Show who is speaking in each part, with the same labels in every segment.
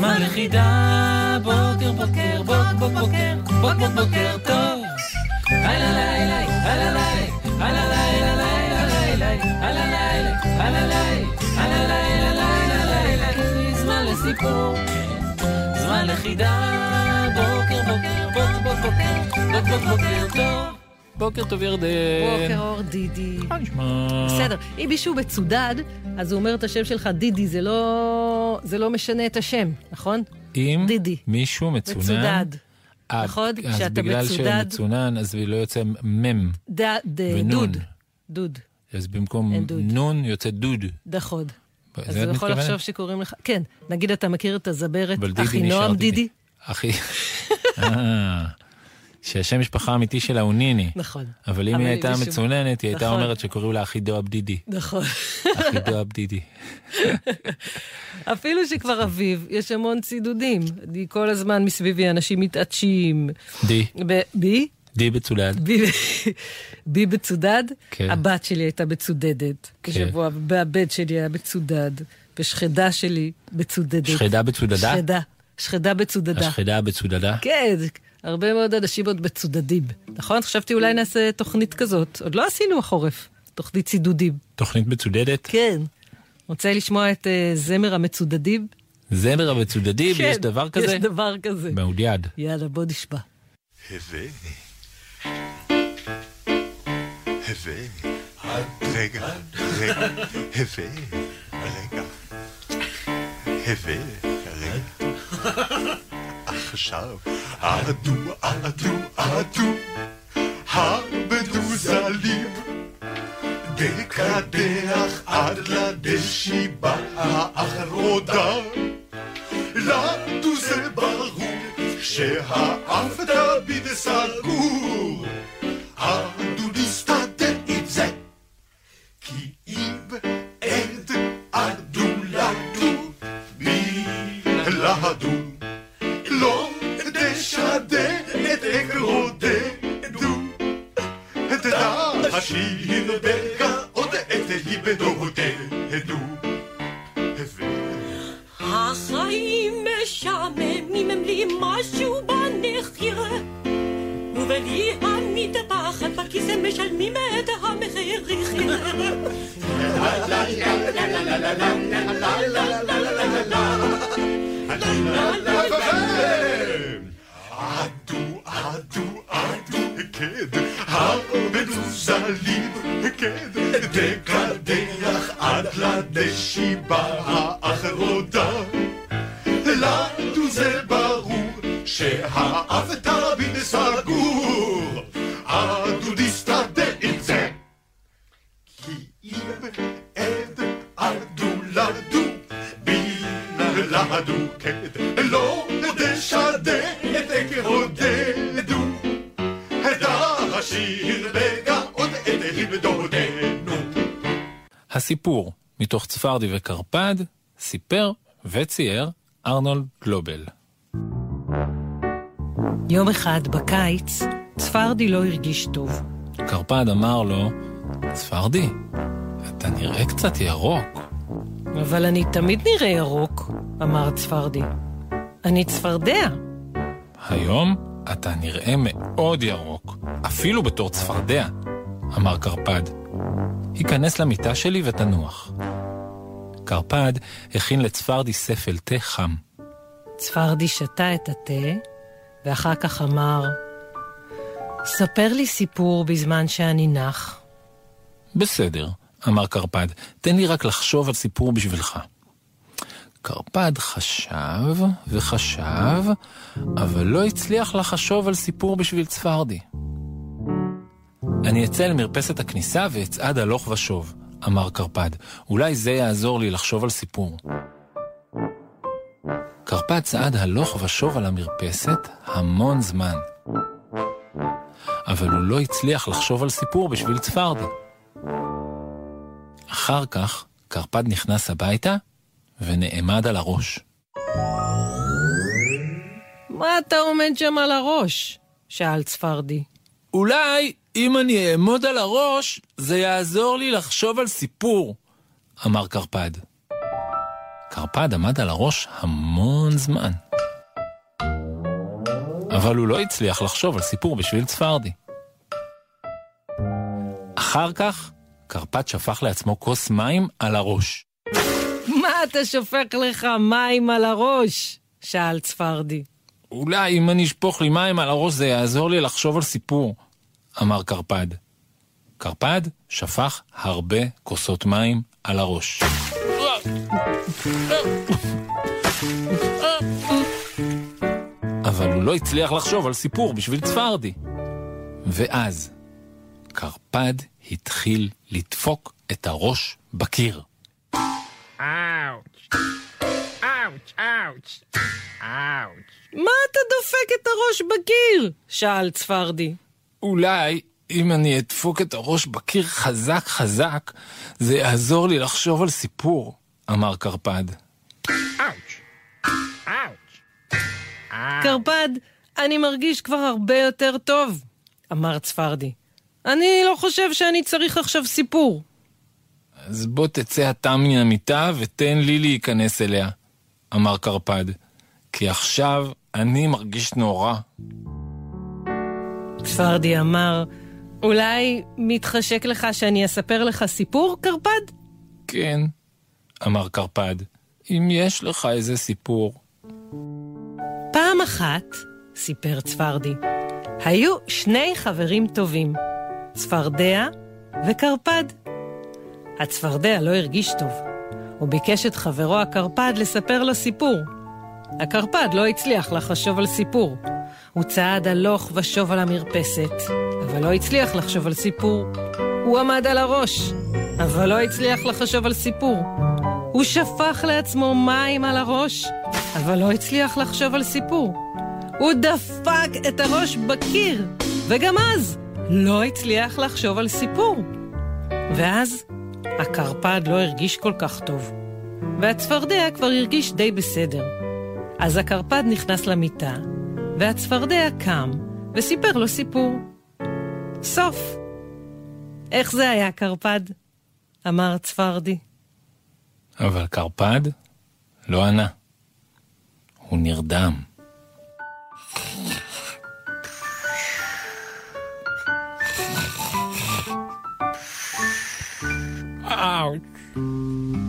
Speaker 1: זמן לחידה. בוקר, בוקר, בוק, בוק, בוקר, בוק, בוק, בוקר טוב. הלא לילה, הלא לילה, הלא לילה, הלא לילה, הלא לילה, הלא לילה, לילה, לילה, זמן לסיפור. זמן לחידה, בוקר בוקר, בוק בוק בוקר, בוק בוק בוקר טוב. בוקר טוב ירדן.
Speaker 2: בוקר אור דידי.
Speaker 1: מה נשמע?
Speaker 2: בסדר, אם מישהו מצודד, אז הוא אומר את השם שלך דידי, זה לא, זה לא משנה את השם, נכון?
Speaker 1: אם
Speaker 2: דידי.
Speaker 1: מישהו מצונן,
Speaker 2: מצודד. נכון?
Speaker 1: אז
Speaker 2: כשאתה
Speaker 1: בגלל
Speaker 2: מצודד-
Speaker 1: שמצונן, אז לא יוצא מם,
Speaker 2: ד. דוד. דוד,
Speaker 1: אז במקום. נון יוצא דוד.
Speaker 2: נכון. אז הוא יכול? לחשוב שקוראים לך... כן, נגיד אתה מכיר את הזמרת
Speaker 1: אבל דידי
Speaker 2: אחי
Speaker 1: שהשם משפחה האמיתי שלה הוא ניני.
Speaker 2: נכון.
Speaker 1: אבל אם היא הייתה מצוננת, היא הייתה
Speaker 2: נכון.
Speaker 1: אומרת שקוראים לה אחי דואב דידי.
Speaker 2: נכון.
Speaker 1: אחי דואב דידי.
Speaker 2: אפילו שכבר אביב, יש המון צידודים. אני כל הזמן מסביבי אנשים מתעטשים.
Speaker 1: די,
Speaker 2: ב- בי?
Speaker 1: די בצולד.
Speaker 2: בי, בצודד,
Speaker 1: כן.
Speaker 2: הבת שלי הייתה מצודדת.
Speaker 1: כן.
Speaker 2: בשבוע, והבן שלי היה מצודד, ושכדה שלי מצודדת.
Speaker 1: שכדה בצודדה?
Speaker 2: שכדה, שכדה בצודדה.
Speaker 1: השכדה בצודדה?
Speaker 2: כן, הרבה מאוד אנשים עוד מצודדים. נכון? חשבתי אולי נעשה תוכנית כזאת. עוד לא עשינו החורף, תוכנית צידודים.
Speaker 1: תוכנית מצודדת?
Speaker 2: כן. רוצה לשמוע את uh, זמר המצודדים?
Speaker 1: זמר המצודדים,
Speaker 2: כן,
Speaker 1: יש דבר כזה?
Speaker 2: יש דבר כזה.
Speaker 1: מעודיד.
Speaker 2: יאללה, בוא נשמע.
Speaker 3: הווה. הווה. רגע, רגע, הווה, רגע. הווה, רגע. עכשיו, אדו, אדו, אדו, הבדוזה ליב. דקדח עד לדשיבה האחרונה. לנו זה ברור שהאף תמיד סגור. אדו את אגרודנו תדע השיר בגאות את ליבדותנו
Speaker 4: החיים משעממים הם לי משהו בנחיר ובלי המטפחת בכיסא משלמים את המחיר
Speaker 3: אדו, אדו, אדו, כן, המנוזלים, כן, דקדח עד לדשיבה האחרונה. לנו זה ברור שהאף תמיד
Speaker 1: הסיפור, מתוך צפרדי וקרפד, סיפר וצייר ארנולד גלובל.
Speaker 2: יום אחד בקיץ, צפרדי לא הרגיש טוב.
Speaker 1: קרפד אמר לו, צפרדי, אתה נראה קצת ירוק.
Speaker 2: אבל אני תמיד נראה ירוק, אמר צפרדי. אני צפרדע.
Speaker 1: היום אתה נראה מאוד ירוק, אפילו בתור צפרדע, אמר קרפד. היכנס למיטה שלי ותנוח. קרפד הכין לצפרדי ספל תה חם.
Speaker 2: צפרדי שתה את התה, ואחר כך אמר, ספר לי סיפור בזמן שאני נח.
Speaker 1: בסדר, אמר קרפד, תן לי רק לחשוב על סיפור בשבילך. קרפד חשב וחשב, אבל לא הצליח לחשוב על סיפור בשביל צפרדי. אני אצא למרפסת הכניסה ואצעד הלוך ושוב, אמר קרפד. אולי זה יעזור לי לחשוב על סיפור. קרפד צעד הלוך ושוב על המרפסת המון זמן. אבל הוא לא הצליח לחשוב על סיפור בשביל צפרדי. אחר כך קרפד נכנס הביתה ונעמד על הראש.
Speaker 2: מה אתה עומד שם על הראש? שאל צפרדי.
Speaker 1: אולי אם אני אעמוד על הראש, זה יעזור לי לחשוב על סיפור, אמר קרפד. קרפד עמד על הראש המון זמן. אבל הוא לא הצליח לחשוב על סיפור בשביל צפרדי. אחר כך, קרפד שפך לעצמו כוס מים על הראש.
Speaker 2: מה אתה שופך לך מים על הראש? שאל צפרדי.
Speaker 1: אולי אם אני אשפוך לי מים על הראש זה יעזור לי לחשוב על סיפור, אמר קרפד. קרפד שפך הרבה כוסות מים על הראש. אבל הוא לא הצליח לחשוב על סיפור בשביל צפרדי. ואז קרפד התחיל לדפוק את הראש בקיר.
Speaker 5: אאוץ', אאוץ', אאוץ', אאוץ'.
Speaker 2: מה אתה דופק את הראש בקיר? שאל צפרדי.
Speaker 1: אולי אם אני אדפוק את הראש בקיר חזק חזק, זה יעזור לי לחשוב על סיפור, אמר קרפד.
Speaker 2: קרפד, אני מרגיש כבר הרבה יותר טוב, אמר צפרדי. אני לא חושב שאני צריך עכשיו סיפור.
Speaker 1: אז בוא תצא אתה מן המיטה ותן לי להיכנס אליה, אמר קרפד. כי עכשיו אני מרגיש נורא.
Speaker 2: צפרדי אמר, אולי מתחשק לך שאני אספר לך סיפור, קרפד?
Speaker 1: כן, אמר קרפד, אם יש לך איזה סיפור.
Speaker 2: פעם אחת, סיפר צפרדי, היו שני חברים טובים, צפרדע וקרפד. הצפרדע לא הרגיש טוב. הוא ביקש את חברו הקרפד לספר לו סיפור. הקרפד לא הצליח לחשוב על סיפור. הוא צעד הלוך ושוב על המרפסת, אבל לא הצליח לחשוב על סיפור. הוא עמד על הראש, אבל לא הצליח לחשוב על סיפור. הוא שפך לעצמו מים על הראש, אבל לא הצליח לחשוב על סיפור. הוא דפק את הראש בקיר, וגם אז לא הצליח לחשוב על סיפור. ואז הקרפד לא הרגיש כל כך טוב, והצפרדע כבר הרגיש די בסדר. אז הקרפד נכנס למיטה, והצפרדע קם וסיפר לו סיפור. סוף. איך זה היה, קרפד? אמר צפרדי.
Speaker 1: אבל קרפד לא ענה. הוא נרדם.
Speaker 5: אאוץ'.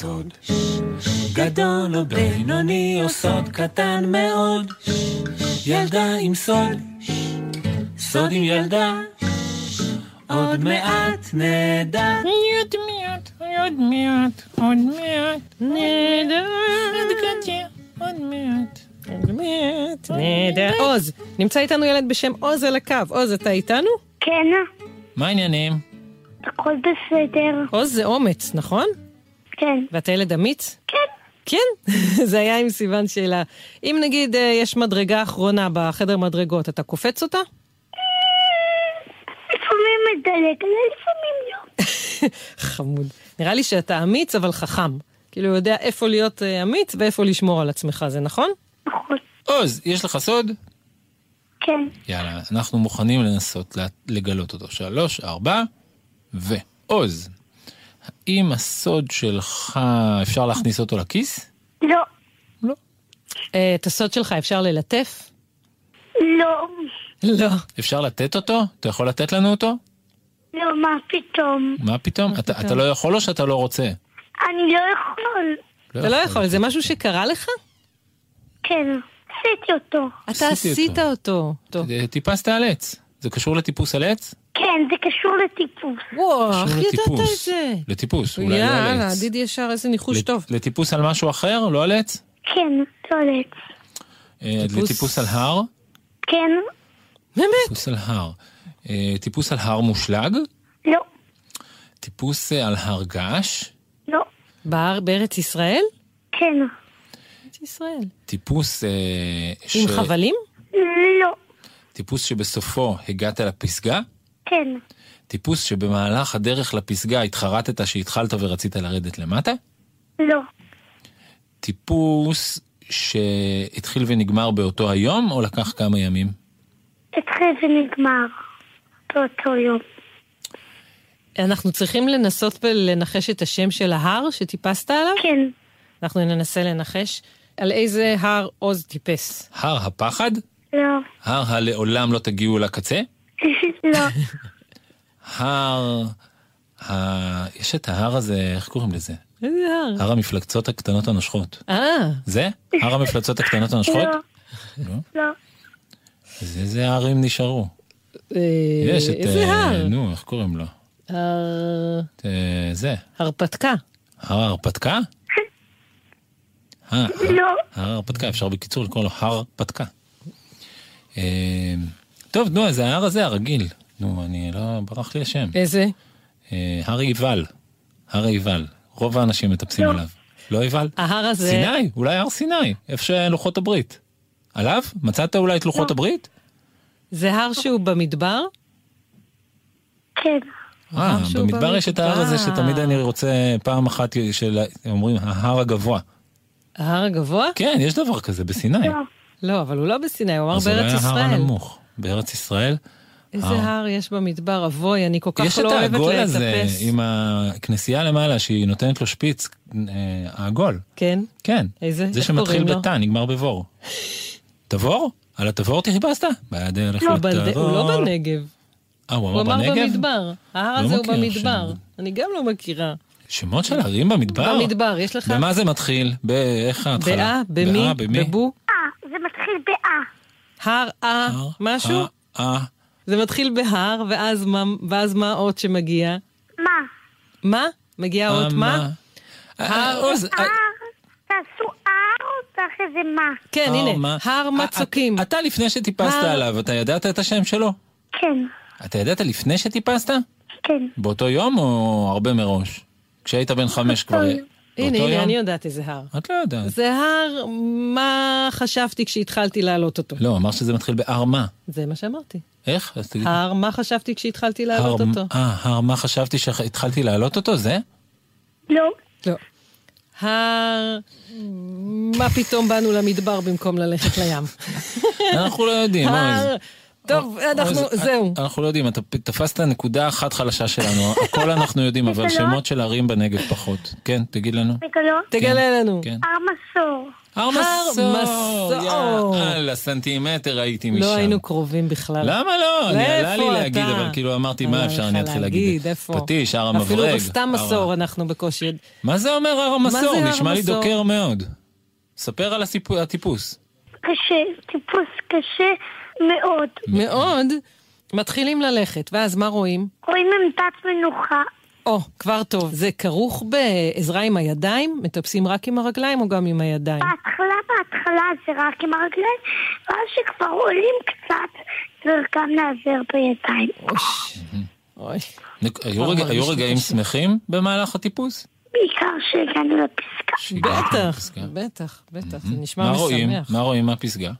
Speaker 1: סוד, גדול או בינוני או סוד קטן מאוד, ילדה עם סוד, סוד עם ילדה, עוד מעט נדע.
Speaker 5: עוד מעט, עוד מעט, עוד מעט, נדע, עוד מעט, עוד מעט,
Speaker 2: נהדר. עוז, נמצא איתנו ילד בשם עוז על הקו. עוז, אתה איתנו?
Speaker 6: כן,
Speaker 1: מה העניינים?
Speaker 6: הכל בסדר.
Speaker 2: עוז זה אומץ, נכון?
Speaker 6: כן.
Speaker 2: ואתה ילד אמיץ?
Speaker 6: כן.
Speaker 2: כן, זה היה עם סימן שאלה. אם נגיד אה, יש מדרגה אחרונה בחדר מדרגות, אתה קופץ אותה?
Speaker 6: לפעמים מדלג לפעמים לא.
Speaker 2: חמוד. נראה לי שאתה אמיץ אבל חכם. כאילו יודע איפה להיות אה, אמיץ ואיפה לשמור על עצמך, זה נכון?
Speaker 6: נכון.
Speaker 1: עוז, יש לך סוד?
Speaker 6: כן.
Speaker 1: יאללה, אנחנו מוכנים לנסות לגלות אותו. שלוש, ארבע, ועוז. האם הסוד שלך, אפשר להכניס אותו לכיס?
Speaker 6: לא.
Speaker 2: אה, את הסוד שלך אפשר ללטף?
Speaker 6: לא.
Speaker 2: לא.
Speaker 1: אפשר לתת אותו? אתה יכול לתת לנו אותו?
Speaker 6: לא, מה פתאום?
Speaker 1: מה פתאום? אתה? אתה לא יכול או שאתה לא רוצה?
Speaker 6: אני לא יכול.
Speaker 2: אתה לא יכול, זה משהו שקרה לך?
Speaker 6: כן. עשיתי אותו.
Speaker 2: אתה עשית אותו.
Speaker 1: אה, טיפסת על עץ. זה קשור לטיפוס על עץ?
Speaker 6: כן, זה קשור לטיפוס.
Speaker 2: וואו, איך ידעת. את זה?
Speaker 1: לטיפוס, אולי לא על
Speaker 2: יאללה,
Speaker 1: עץ.
Speaker 2: דידי ישר, איזה ניחוש טוב.
Speaker 1: לטיפוס על משהו אחר? לא על עץ?
Speaker 6: כן, לא על עץ.
Speaker 1: אה,
Speaker 2: טיפוס-
Speaker 1: לטיפוס על הר?
Speaker 6: כן.
Speaker 2: באמת?
Speaker 1: טיפוס על הר. אה, טיפוס על הר מושלג?
Speaker 6: לא.
Speaker 1: טיפוס אה, על הר געש?
Speaker 6: לא.
Speaker 2: בהר בארץ ישראל?
Speaker 6: כן.
Speaker 2: ישראל.
Speaker 1: טיפוס... אה,
Speaker 2: עם
Speaker 1: ש-
Speaker 2: חבלים?
Speaker 6: לא.
Speaker 1: טיפוס שבסופו הגעת לפסגה?
Speaker 6: כן.
Speaker 1: טיפוס שבמהלך הדרך לפסגה התחרטת שהתחלת ורצית לרדת למטה?
Speaker 6: לא.
Speaker 1: טיפוס שהתחיל ונגמר באותו היום או לקח כמה ימים?
Speaker 6: התחיל ונגמר. באותו יום.
Speaker 2: אנחנו צריכים לנסות ולנחש את השם של ההר שטיפסת עליו?
Speaker 6: כן.
Speaker 2: אנחנו ננסה לנחש על איזה הר עוז טיפס.
Speaker 1: הר הפחד?
Speaker 6: לא.
Speaker 1: הר הלעולם לא תגיעו לקצה?
Speaker 6: לא.
Speaker 1: הר... ה... יש את ההר הזה, איך קוראים לזה?
Speaker 2: איזה הר?
Speaker 1: הר המפלצות הקטנות הנושכות.
Speaker 2: אה,
Speaker 1: זה? הר המפלצות הקטנות הנושכות?
Speaker 6: לא.
Speaker 1: לא?
Speaker 6: לא.
Speaker 1: אז איזה הרים נשארו?
Speaker 2: אה,
Speaker 1: יש את...
Speaker 2: איזה
Speaker 1: אה,
Speaker 2: הר?
Speaker 1: נו, איך קוראים לו?
Speaker 2: הר...
Speaker 1: אה, זה.
Speaker 2: הרפתקה.
Speaker 1: הר ההרפתקה? אה,
Speaker 6: לא.
Speaker 1: הר ההרפתקה, אפשר בקיצור לקרוא לו הר פתקה. טוב, נו, אז ההר הזה הרגיל. נו, אני לא... ברח לי השם.
Speaker 2: איזה?
Speaker 1: אה, הר עיבל. הר עיבל. רוב האנשים מטפסים
Speaker 6: לא.
Speaker 1: עליו. לא עיבל?
Speaker 2: ההר הזה...
Speaker 1: סיני, אולי הר סיני, איפה שלוחות הברית. עליו? מצאת אולי את לוחות
Speaker 6: לא.
Speaker 1: הברית?
Speaker 2: זה הר שהוא במדבר?
Speaker 6: כן.
Speaker 1: אה, במדבר יש את ההר הזה. שתמיד אני רוצה פעם אחת של... אומרים ההר הגבוה.
Speaker 2: ההר הגבוה?
Speaker 1: כן, יש דבר כזה בסיני.
Speaker 6: לא.
Speaker 2: לא, אבל הוא לא בסיני, הוא אמר
Speaker 1: אז אולי
Speaker 2: בארץ
Speaker 1: ההר
Speaker 2: ישראל.
Speaker 1: הנמוך. בארץ ישראל.
Speaker 2: איזה
Speaker 1: הר.
Speaker 2: הר יש במדבר? אבוי, אני כל כך
Speaker 1: יש את
Speaker 2: לא אוהבת
Speaker 1: העגול הזה. עם הכנסייה למעלה שהיא נותנת לו שפיץ, אה, העגול.
Speaker 2: כן?
Speaker 1: כן.
Speaker 2: איזה?
Speaker 1: זה שמתחיל? בתא, נגמר בבור. תבור? על התבור חיפשת? בדרך
Speaker 2: לא,
Speaker 1: לתבור.
Speaker 2: הוא לא בנגב.
Speaker 1: אה, הוא
Speaker 2: הוא
Speaker 1: אמר
Speaker 2: אמר
Speaker 1: בנגב?
Speaker 2: במדבר. ההר
Speaker 1: לא
Speaker 2: הזה הוא במדבר.
Speaker 1: שם.
Speaker 2: אני גם לא מכירה.
Speaker 1: שמות של ערים במדבר?
Speaker 2: במדבר, יש לך?
Speaker 1: במה זה מתחיל? באיך ההתחלה?
Speaker 2: באה, במי,
Speaker 1: באה, במי?
Speaker 2: בבו,
Speaker 6: אה, זה מתחיל באה.
Speaker 2: הר, אה,
Speaker 1: הר,
Speaker 2: משהו?
Speaker 1: אה, אה.
Speaker 2: זה מתחיל בהר, ואז מה- ואז מה עוד שמגיע?
Speaker 6: מה?
Speaker 2: מה?
Speaker 7: מגיע אות מה?
Speaker 1: אה, עוז, אה,
Speaker 8: הר, תעשו הר, צריך איזה מה.
Speaker 7: כן,
Speaker 1: הר
Speaker 7: הנה? הר
Speaker 1: אה,
Speaker 7: מצוקים.
Speaker 1: אתה- לפני שטיפסת
Speaker 7: הר-
Speaker 1: עליו, אתה ידעת את השם שלו?
Speaker 8: כן,
Speaker 1: אתה ידעת לפני שטיפסת?
Speaker 8: כן.
Speaker 1: באותו יום או הרבה מראש? כשהיית בן חמש כבר...
Speaker 7: הנה, הנה,
Speaker 1: יום?
Speaker 7: אני יודעת איזה הר.
Speaker 1: את לא יודעת.
Speaker 7: זה הר, מה חשבתי כשהתחלתי להעלות אותו?
Speaker 1: לא, אמר שזה מתחיל בהר מה.
Speaker 7: זה מה שאמרתי.
Speaker 1: איך? אז תגיד.
Speaker 7: הר, מה חשבתי כשהתחלתי
Speaker 1: הר-
Speaker 7: להעלות אותו?
Speaker 1: אה, הר מה חשבתי שהתחלתי להעלות אותו? זה?
Speaker 8: לא,
Speaker 7: לא. הר, מה פתאום באנו למדבר במקום ללכת לים?
Speaker 1: אנחנו לא יודעים.
Speaker 7: הר. טוב, אנחנו,
Speaker 1: עוז,
Speaker 7: זהו.
Speaker 1: אנחנו לא יודעים, אתה תפסת נקודה אחת חלשה שלנו. הכל אנחנו יודעים, אבל שמות של ערים בנגב פחות. כן, תגיד לנו.
Speaker 8: לא.
Speaker 7: תגלה לנו.
Speaker 1: כן.
Speaker 8: הר מסור.
Speaker 1: הר מסור! יאללה, סנטימטר הייתי משם.
Speaker 7: לא היינו קרובים בכלל.
Speaker 1: למה לא? אני עלה לי להגיד? אבל כאילו אמרתי,
Speaker 7: עלה
Speaker 1: מה אפשר, אני אתחיל להגיד. פטיש, הר המברג.
Speaker 7: אפילו בסתם מסור אנחנו בקושי...
Speaker 1: מה זה אומר הר המסור? נשמע לי? דוקר מאוד. ספר על הטיפוס.
Speaker 8: קשה, טיפוס קשה מאוד.
Speaker 7: מאוד. מתחילים ללכת, ואז מה רואים?
Speaker 8: רואים עמדת מנוחה.
Speaker 7: או, כבר טוב. זה כרוך בעזרה עם הידיים? מטפסים רק עם הרגליים או גם עם הידיים?
Speaker 8: בהתחלה, בהתחלה זה רק עם הרגליים, ואז שכבר עולים קצת, צריך גם להיעזר בידיים.
Speaker 7: אוי.
Speaker 1: היו רגעים. שמחים במהלך הטיפוס?
Speaker 8: בעיקר שהגענו לפסקה.
Speaker 7: בטח. בטח, בטח, זה נשמע
Speaker 1: מה רואים?
Speaker 7: משמח.
Speaker 1: מה רואים מהפסגה?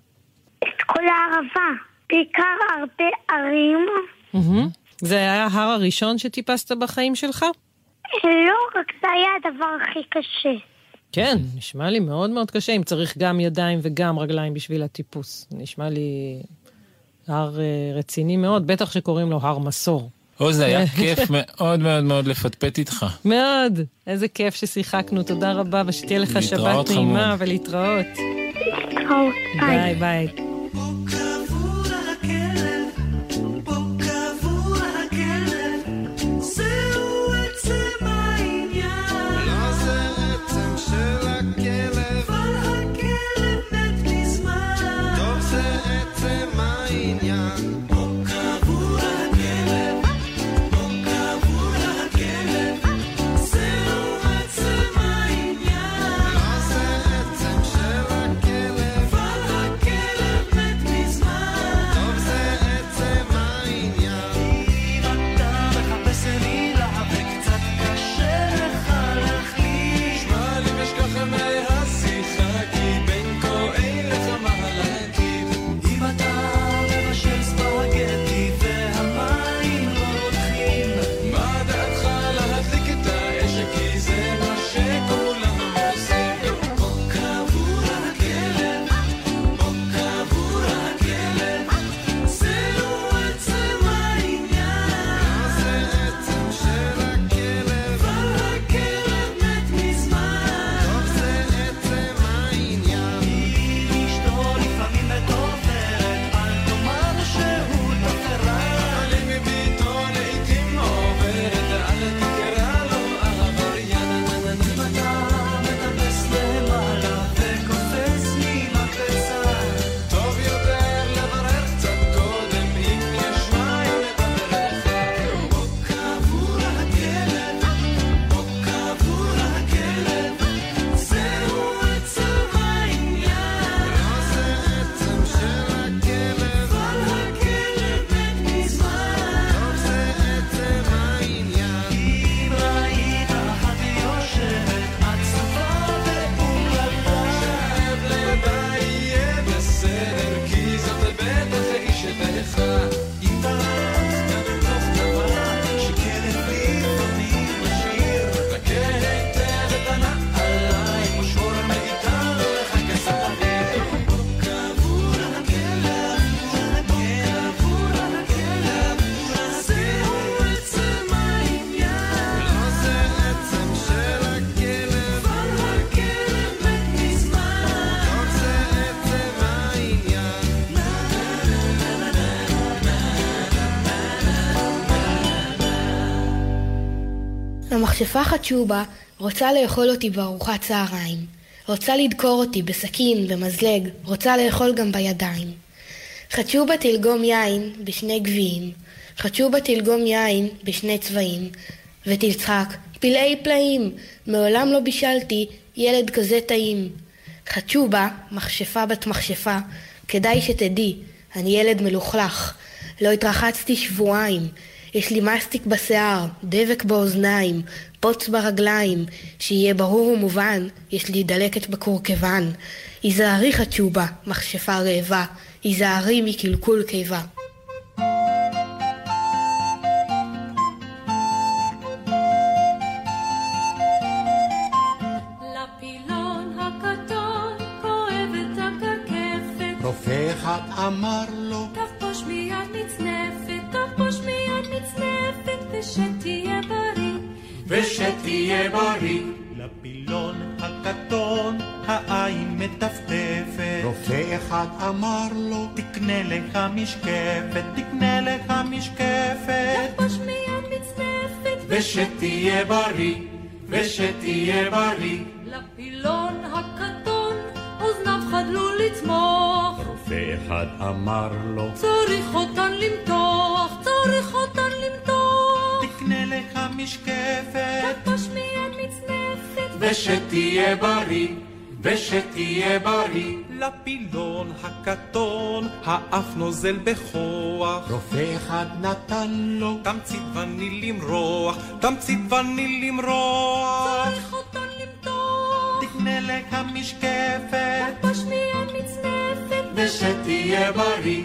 Speaker 8: את כל הערבה. בעיקר הרבה ערים.
Speaker 7: זה היה ההר הראשון שטיפסת בחיים שלך?
Speaker 8: לא, רק זה היה הדבר הכי קשה.
Speaker 7: כן, נשמע לי מאוד מאוד קשה, אם צריך גם ידיים וגם רגליים בשביל הטיפוס. נשמע לי הר אה, רציני מאוד, בטח שקוראים לו הר מסור.
Speaker 1: או, זה היה כיף מאוד מאוד מאוד לפטפט איתך.
Speaker 7: מאוד, איזה כיף ששיחקנו, תודה רבה, ושתהיה לך שבת נעימה
Speaker 1: חמוד.
Speaker 7: ולהתראות.
Speaker 8: להתראות. ביי.
Speaker 7: ביי ביי.
Speaker 9: המכשפה חצ'ובה רוצה לאכול אותי בארוחת צהריים. רוצה לדקור אותי בסכין, במזלג, רוצה לאכול גם בידיים. חצ'ובה תלגום יין בשני גביעים. חצ'ובה תלגום יין בשני צבעים. ותצחק, פלאי פלאים, מעולם לא בישלתי ילד כזה טעים. חצ'ובה, מכשפה בת מכשפה, כדאי שתדעי, אני ילד מלוכלך. לא התרחצתי שבועיים, יש לי מסטיק בשיער, דבק באוזניים, פוץ ברגליים, שיהיה ברור ומובן, יש לי דלקת בקורקבן. היזהרי חצ'ובה, מכשפה רעבה, היזהרי מקלקול קיבה.
Speaker 10: רופא אחד אמר לו,
Speaker 4: ושתהיה בריא.
Speaker 10: לפילון הקטון העין מטפטפת. רופא אחד אמר לו, תקנה לך משקפת, תקנה לך משקפת.
Speaker 4: תחבוש מיד מצנפת,
Speaker 10: ושתהיה בריא, ושתהיה בריא.
Speaker 4: לפילון הקטון אוזניו חדלו לצמוח,
Speaker 10: רופא אחד אמר לו,
Speaker 4: צריך אותן למתוח, צריך אותן
Speaker 10: משקפת,
Speaker 4: תחבוש מיד מצנפת,
Speaker 10: ושתהיה בריא, ושתהיה בריא. לפילון הקטון, האף נוזל בכוח. רופא אחד נתן לו, תמצית וניל למרוח, תמצית וניל למרוח.
Speaker 4: צריך אותן למתוח.
Speaker 10: תקנה לך משקפת,
Speaker 4: תחבוש מיד מצנפת,
Speaker 10: ושתהיה בריא,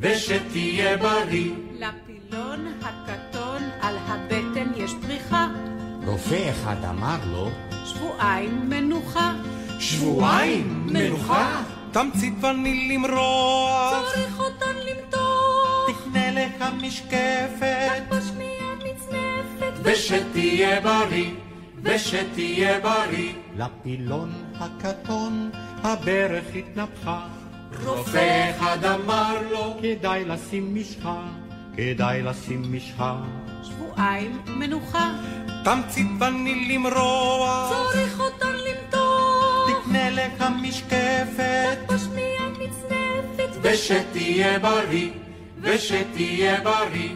Speaker 10: ושתהיה בריא.
Speaker 4: לפילון הקטון על פריחה,
Speaker 10: רופא אחד אמר לו,
Speaker 4: שבועיים מנוחה.
Speaker 10: שבועיים מנוחה, תמצית וניל למרוח.
Speaker 4: צריך אותן למתוח.
Speaker 10: תקנה לך משקפת,
Speaker 4: תחבוש מיד מצנפת,
Speaker 10: ושתהיה בריא, ושתהיה בריא. לפילון הקטון הברך התנפחה. רופא אחד אמר לו, כדאי לשים משחה, כדאי לשים משחה.
Speaker 4: שבועיים מנוחה.
Speaker 10: תמצית וניל למרוח,
Speaker 4: צריך אותן למתוח.
Speaker 10: תקנה לך משקפת,
Speaker 4: תחבוש מיד מצנפת,
Speaker 10: ושתהיה בריא, ושתהיה בריא.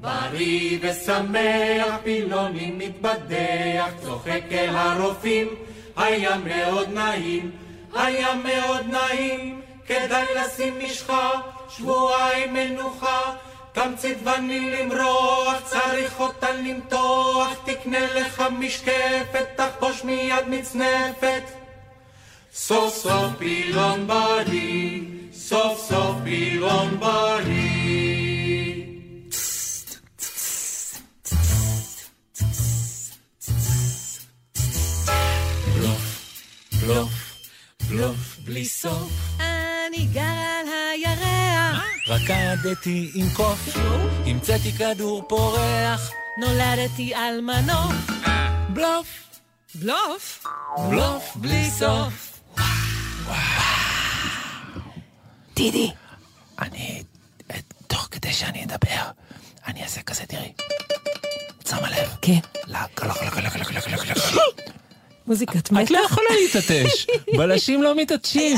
Speaker 10: בריא ושמח, פילוני מתבדח, צוחק אל הרופאים, היה מאוד נעים, היה מאוד נעים, כדאי לשים משחה, שבועיים מנוחה, תמצית וניל למרוח, צריך אותן למתוח, תקנה לך משקפת, תחבוש מיד מצנפת. סוף סוף פילון בריא, סוף סוף פילון בריא.
Speaker 1: בלוף, בלוף, בלוף בלי סוף.
Speaker 2: אני גר על הירח,
Speaker 1: רקדתי עם קוף, המצאתי כדור פורח.
Speaker 2: נולדתי על מנוף.
Speaker 1: בלוף,
Speaker 2: בלוף?
Speaker 1: בלוף בלי סוף.
Speaker 2: דידי.
Speaker 1: אני, תוך כדי שאני אדבר, אני אעשה כזה, תראי. את שמה לב?
Speaker 2: כן.
Speaker 1: לק, לק, לק, לק, לק, לק, לק.
Speaker 2: מוזיקת מתח.
Speaker 1: את לא יכולה להתעטש, בלשים לא מתעטשים.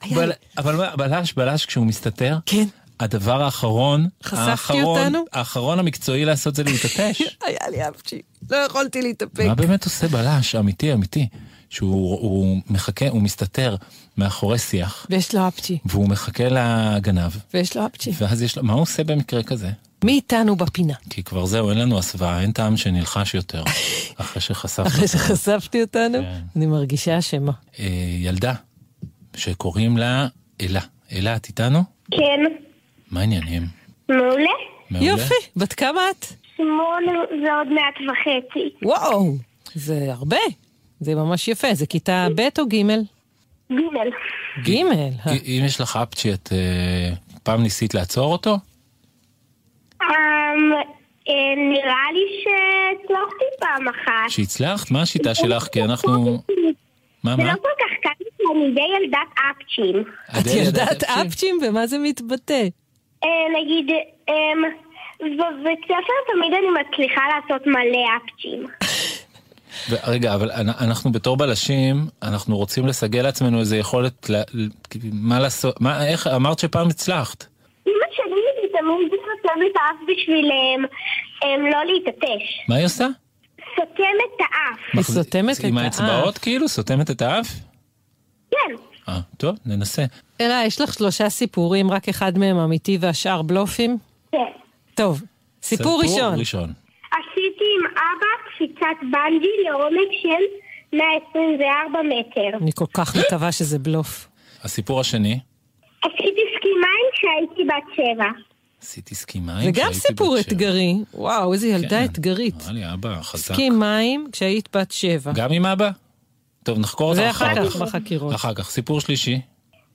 Speaker 2: היה לי.
Speaker 1: אבל בלש, בלש כשהוא מסתתר,
Speaker 2: כן.
Speaker 1: הדבר האחרון,
Speaker 2: חשפתי
Speaker 1: האחרון-
Speaker 2: אותנו?
Speaker 1: האחרון המקצועי לעשות זה להתעטש.
Speaker 2: היה לי אפצ'י. לא יכולתי להתאפק.
Speaker 1: מה באמת עושה בלש, אמיתי, אמיתי? שהוא הוא מחכה, הוא מסתתר מאחורי שיח,
Speaker 2: ויש לו אפצ'י.
Speaker 1: והוא מחכה לגנב,
Speaker 2: ויש לו אפצ'י.
Speaker 1: ואז יש לו, מה הוא עושה במקרה כזה?
Speaker 2: מי איתנו בפינה?
Speaker 1: כי כבר זהו, אין לנו הסוואה, אין טעם שנלחש יותר, אחרי שחשפנו.
Speaker 2: אחרי שחשפתי אותנו. אני מרגישה אשמה.
Speaker 1: אה, ילדה, שקוראים לה אלה. אלה, את איתנו?
Speaker 6: כן,
Speaker 1: מה העניינים?
Speaker 6: מעולה.
Speaker 1: מעולה?
Speaker 2: יופי, בת כמה את?
Speaker 6: שמונה ועוד מעט וחצי.
Speaker 2: וואו, זה הרבה. זה ממש יפה. זה כיתה ב' או ג'?
Speaker 6: גימל.
Speaker 2: ג'. אה.
Speaker 1: אם יש לך אפצ'י, את אה, פעם ניסית לעצור אותו?
Speaker 6: אמ, אה, נראה לי שהצלחתי פעם אחת.
Speaker 1: שהצלחת? מה השיטה שלך? כי אנחנו... מה,
Speaker 6: זה
Speaker 1: מה?
Speaker 6: לא כל כך קל, אני די ילדת אפצ'ים.
Speaker 2: את
Speaker 1: אפצ'י?
Speaker 2: אפצ'ים? במה זה מתבטא?
Speaker 6: אה, נגיד, אמ, בבית ספר תמיד אני מצליחה לעשות מלא אפצ'ים.
Speaker 1: רגע, אבל אנ- אנחנו בתור בלשים, אנחנו רוצים לסגל לעצמנו איזה יכולת, מה לעשות, מה, איך, אמרת שפעם הצלחת.
Speaker 6: אמא שלי היא תמיד כותבת אף בשביל אמ, אמ, לא להתעטש.
Speaker 1: מה היא עושה?
Speaker 6: את האף.
Speaker 2: היא סותמת את
Speaker 1: עם
Speaker 2: האף.
Speaker 1: האצבעות כאילו? סותמת את האף?
Speaker 6: כן.
Speaker 1: אה, טוב, ננסה.
Speaker 2: אלה, יש לך שלושה סיפורים, רק אחד מהם אמיתי והשאר בלופים?
Speaker 6: כן.
Speaker 2: טוב, סיפור ראשון.
Speaker 1: ראשון.
Speaker 6: עשיתי עם אבא קפיצת בנג'י לעומק של 124 מטר.
Speaker 2: אני כל כך מקווה שזה בלוף.
Speaker 1: הסיפור השני.
Speaker 6: עשיתי סקי מים כשהייתי בת שבע.
Speaker 1: עשיתי סקי מים.
Speaker 2: זה גם
Speaker 1: כשהייתי
Speaker 2: סיפור
Speaker 1: בת שבע.
Speaker 2: אתגרי. וואו, איזה ילדה
Speaker 1: כן.
Speaker 2: אתגרית.
Speaker 1: אמר לי, אבא, חזק.
Speaker 2: סקי מים כשהיית בת שבע.
Speaker 1: גם עם אבא? טוב, נחקור אותך
Speaker 2: זה
Speaker 1: אחר
Speaker 2: אחר
Speaker 1: כך.
Speaker 2: כך בחקירות.
Speaker 1: אחר כך. סיפור שלישי.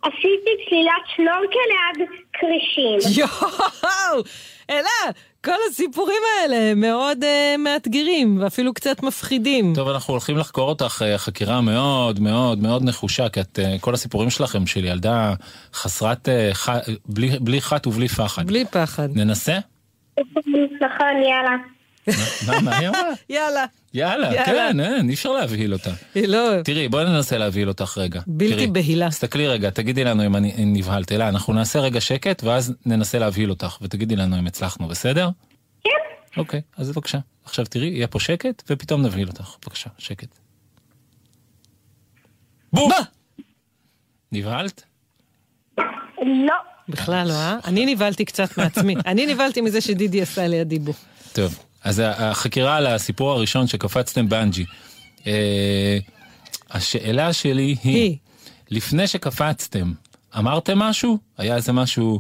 Speaker 6: עשיתי צלילת שנורקל ליד כרישים.
Speaker 2: יואו! אלה, כל הסיפורים האלה הם מאוד uh, מאתגרים, ואפילו קצת מפחידים.
Speaker 1: טוב, אנחנו הולכים לחקור אותך אה, חקירה מאוד מאוד מאוד נחושה, כי את, אה, כל הסיפורים שלכם של ילדה חסרת, אה, ח... בלי, בלי חת ובלי פחד.
Speaker 2: בלי פחד.
Speaker 1: ננסה?
Speaker 6: נכון, יאללה.
Speaker 1: מה, מה היא אמרה?
Speaker 2: יאללה.
Speaker 1: יאללה. כן, אין, אי אפשר להבהיל אותה.
Speaker 2: היא לא...
Speaker 1: תראי, בואי ננסה להבהיל אותך רגע.
Speaker 2: בלתי בהילה.
Speaker 1: תסתכלי רגע, תגידי לנו אם אני נבהלת. אלה, אנחנו נעשה רגע שקט, ואז ננסה להבהיל אותך, ותגידי לנו אם הצלחנו, בסדר?
Speaker 6: כן.
Speaker 1: אוקיי, אז בבקשה. עכשיו תראי, יהיה פה שקט, ופתאום נבהיל אותך. בבקשה, שקט. בום! נבהלת?
Speaker 6: לא.
Speaker 2: בכלל לא, אה? אני נבהלתי קצת מעצמי. אני נבהלתי מזה שדידי עשה לידי בו.
Speaker 1: טוב, אז החקירה על הסיפור הראשון שקפצתם באנג'י. אה, השאלה שלי היא,
Speaker 2: היא.
Speaker 1: לפני שקפצתם, אמרתם משהו? היה איזה משהו,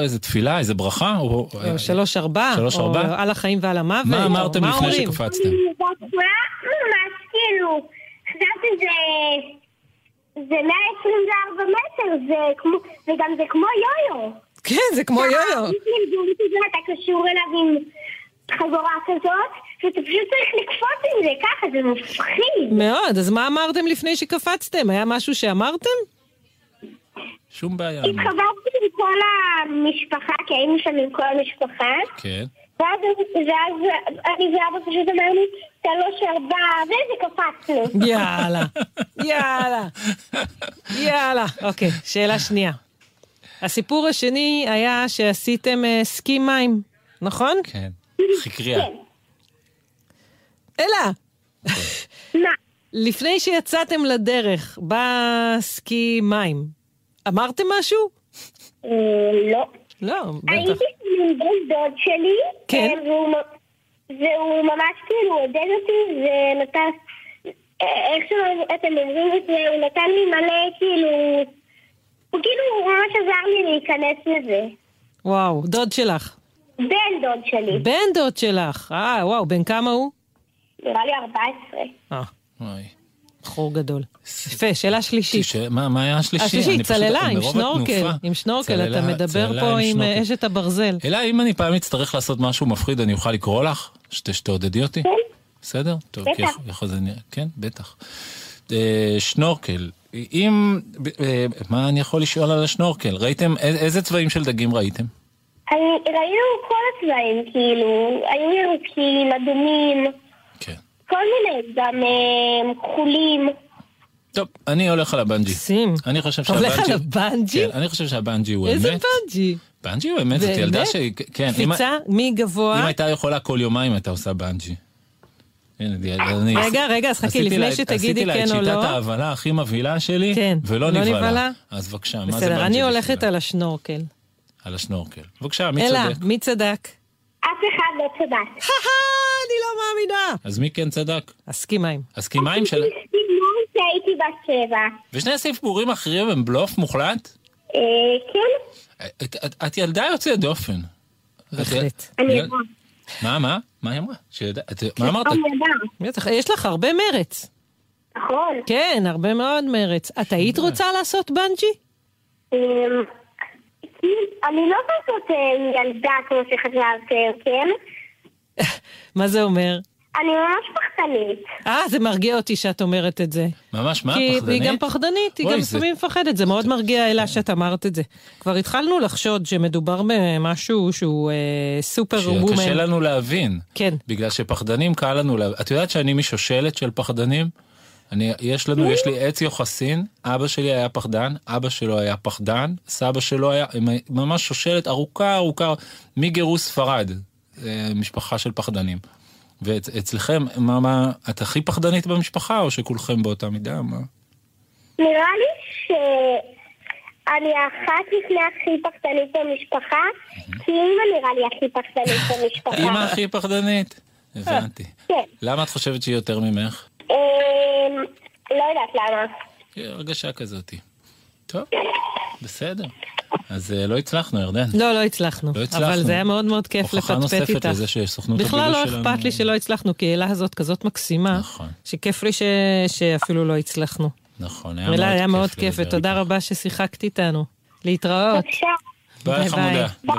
Speaker 1: איזה תפילה, איזה ברכה? או,
Speaker 2: או שלוש ארבע,
Speaker 1: שלוש
Speaker 2: או
Speaker 1: ארבע?
Speaker 2: על החיים ועל המוות.
Speaker 1: מה אמרתם
Speaker 2: מה
Speaker 1: לפני
Speaker 2: אומרים?
Speaker 1: שקפצתם?
Speaker 6: כאילו, חשבתי זה... זה 124 מטר, זה כמו, וגם זה כמו יו-יו.
Speaker 2: כן, זה כמו יו-יו.
Speaker 6: אתה קשור אליו עם חגורה כזאת, ואתה פשוט צריך לקפוץ עם זה ככה, זה מפחיד.
Speaker 2: מאוד, אז מה אמרתם לפני שקפצתם? היה משהו שאמרתם?
Speaker 1: שום בעיה.
Speaker 6: התחברתי עם כל המשפחה, כי היינו שם עם כל המשפחה,
Speaker 1: כן.
Speaker 6: ואז, ואז אני ואבא פשוט אמרנו, שלוש ארבע, וזה קפצנו.
Speaker 2: יאללה, יאללה, יאללה. אוקיי, שאלה שנייה. הסיפור השני היה שעשיתם אה, סקי מים, נכון?
Speaker 1: כן. חקריה.
Speaker 6: כן.
Speaker 2: אלה,
Speaker 6: מה?
Speaker 2: לפני שיצאתם לדרך בסקי מים, אמרתם משהו?
Speaker 6: אה, לא.
Speaker 2: לא,
Speaker 6: הייתי
Speaker 2: בטח.
Speaker 6: עם בן דוד שלי,
Speaker 2: כן.
Speaker 6: אה, והוא ממש כאילו עודד אותי ונתן, אה, איך שאתם אומרים את זה, הוא נתן לי מלא כאילו, הוא כאילו ממש עזר לי להיכנס לזה.
Speaker 2: וואו, דוד שלך.
Speaker 6: בן דוד שלי,
Speaker 2: בן דוד שלך. אה, וואו, בן כמה הוא?
Speaker 6: נראה לי 14.
Speaker 2: אה,
Speaker 1: אוי.
Speaker 2: בחור גדול. יפה, שאלה שלישית.
Speaker 1: מה מה היה השלישי? פשוט-
Speaker 2: צללה, עם שנורקל. עם שנורקל,
Speaker 1: צללה,
Speaker 2: אתה מדבר
Speaker 1: צללה
Speaker 2: פה עם. אה, אשת הברזל.
Speaker 1: אלא אם אני פעם אצטרך לעשות משהו מפחיד, אני אוכל לקרוא לך? שת- שתעודדי אותי?
Speaker 6: כן.
Speaker 1: בסדר? טוב,
Speaker 6: בטח.
Speaker 1: כי יכול- זה נראה- כן, בטח. אה, שנורקל, אם... אה, מה אני יכול לשאול על השנורקל? ראיתם, איזה צבעים של דגים ראיתם?
Speaker 6: אני, ראינו כל הצבעים, כאילו, היו ירוקים, אדומים,
Speaker 1: כן.
Speaker 6: כל מיני, גם אה, כחולים.
Speaker 1: טוב, אני הולך על הבנג'י.
Speaker 2: שים.
Speaker 1: אני חושב
Speaker 2: אתה הולך
Speaker 1: שהבנג'י...
Speaker 2: על הבנג'י?
Speaker 1: כן, אני חושב שהבנג'י הוא
Speaker 2: איזה
Speaker 1: אמת.
Speaker 2: בנג'י?
Speaker 1: בנג'י הוא אמת, זאת? ילדה שהיא... כן, אם-
Speaker 2: קפיצה
Speaker 1: אם
Speaker 2: מגבוה.
Speaker 1: הייתה יכולה כל יומיים הייתה עושה בנג'י.
Speaker 2: רגע, רגע, אז חכי, לפני שתגידי
Speaker 1: עשיתי לה
Speaker 2: כן
Speaker 1: את
Speaker 2: או
Speaker 1: שיטת
Speaker 2: לא.
Speaker 1: ההבלה הכי מבהילה שלי,
Speaker 2: כן,
Speaker 1: ולא
Speaker 2: לא
Speaker 1: נבהלה. אז בבקשה, מה זה בנג'י
Speaker 2: בסדר, אני הולכת? על השנורקל.
Speaker 1: על השנורקל. בבקשה, מי
Speaker 2: אלה,
Speaker 1: צודק?
Speaker 2: מי צדק?
Speaker 6: אף אחד לא צדק.
Speaker 2: אני לא מאמינה.
Speaker 1: אז מי כן צדק?
Speaker 2: הסקי מים
Speaker 1: של...
Speaker 6: סימון שהייתי בת שבע.
Speaker 1: ושני הסיפורים האחרים הם בלוף מוחלט?
Speaker 6: אה, כן,
Speaker 1: את- את- ילדה יוצאת דופן.
Speaker 2: בהחלט.
Speaker 6: אני יודעת.
Speaker 1: מה, מה? מה היא אמרה? מה אמרת?
Speaker 6: יודעת.
Speaker 2: בטח, יש לך הרבה מרץ.
Speaker 6: נכון.
Speaker 2: כן, הרבה מאוד מרץ. את היית רוצה לעשות בנג'י?
Speaker 6: אני לא כזאת אה, ילדה כמו שחשבתם, כן?
Speaker 2: מה זה אומר?
Speaker 6: אני ממש פחדנית.
Speaker 2: אה, זה מרגיע אותי שאת אומרת את זה.
Speaker 1: ממש מה?
Speaker 2: כי
Speaker 1: פחדנית?
Speaker 2: היא גם פחדנית, היא גם
Speaker 1: זה-
Speaker 2: לפעמים מפחדת, זה מאוד מרגיע אלה שאת אמרת את זה. כבר התחלנו לחשוד שמדובר במשהו שהוא אה, סופר וומן.
Speaker 1: שקשה לנו להבין.
Speaker 2: כן.
Speaker 1: בגלל שפחדנים קל לנו להבין. את יודעת שאני משושלת של פחדנים? אני, יש לנו, יש לי עץ יוחסין, אבא שלי היה פחדן, אבא שלו היה פחדן, סבא שלו היה, ממש שושלת ארוכה ארוכה, מגירוש ספרד, אה, משפחה של פחדנים. ואצלכם, מה, מה, את הכי פחדנית במשפחה, או שכולכם באותה מידה? מה?
Speaker 4: נראה לי שאני האחת לפני הכי פחדנית במשפחה, כי אמא נראה לי הכי פחדנית במשפחה.
Speaker 1: אמא הכי פחדנית? הבנתי.
Speaker 4: כן.
Speaker 1: למה את חושבת שהיא יותר ממך?
Speaker 4: אמ, לא יודעת למה.
Speaker 1: היא הרגשה כזאתי. טוב, בסדר. אז אה, לא הצלחנו, ירדן.
Speaker 2: לא, לא הצלחנו.
Speaker 1: לא הצלחנו.
Speaker 2: אבל זה היה מאוד מאוד כיף
Speaker 1: הוכחה
Speaker 2: לפטפט
Speaker 1: נוספת
Speaker 2: איתך.
Speaker 1: לזה שסוכנות
Speaker 2: בכלל לא
Speaker 1: הבילוי שלנו-
Speaker 2: אכפת לי שלא הצלחנו, כי אלה הזאת כזאת מקסימה,
Speaker 1: נכון.
Speaker 2: שכיף לי ש... שאפילו לא הצלחנו.
Speaker 1: נכון, היה
Speaker 2: מילה, היה מאוד
Speaker 1: כיף
Speaker 2: כיף, ותודה. רבה ששיחקת איתנו. להתראות.
Speaker 4: בבקשה.
Speaker 1: ביי, חמודה.
Speaker 4: ביי.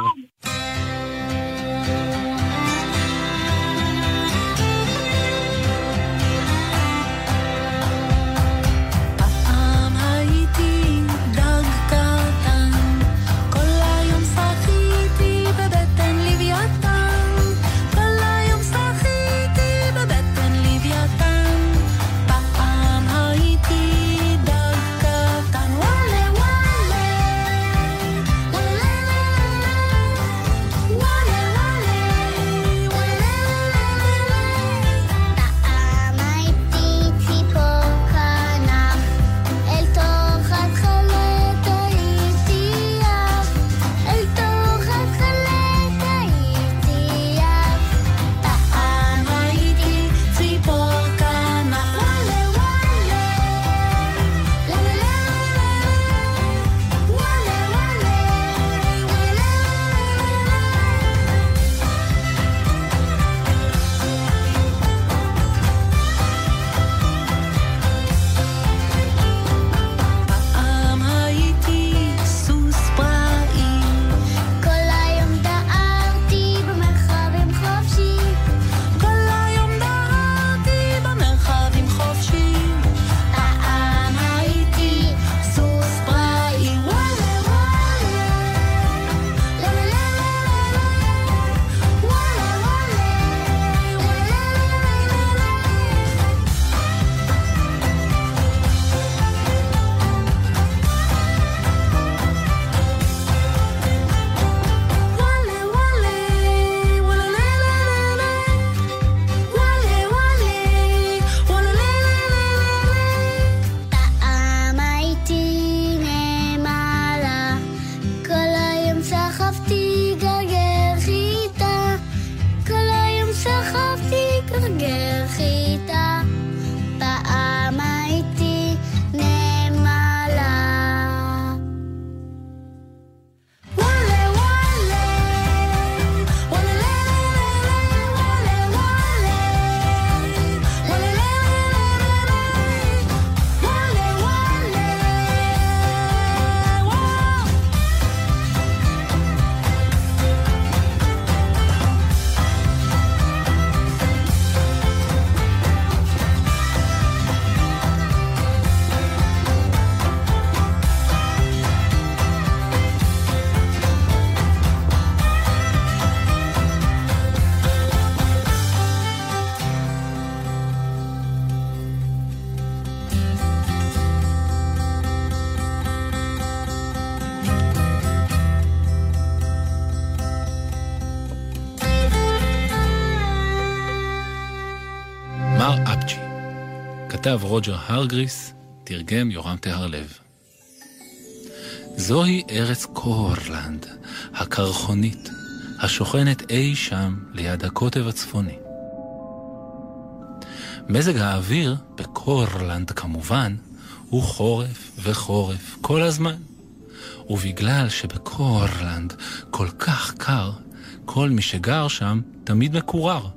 Speaker 1: כתב רוג'ר הרגריס, תרגם יורם טהרלב. זוהי ארץ קורלנד, הקרחונית, השוכנת אי שם ליד הקוטב הצפוני. מזג האוויר, בקורלנד כמובן, הוא חורף וחורף כל הזמן. ובגלל שבקורלנד כל כך קר, כל מי שגר שם תמיד מקורר.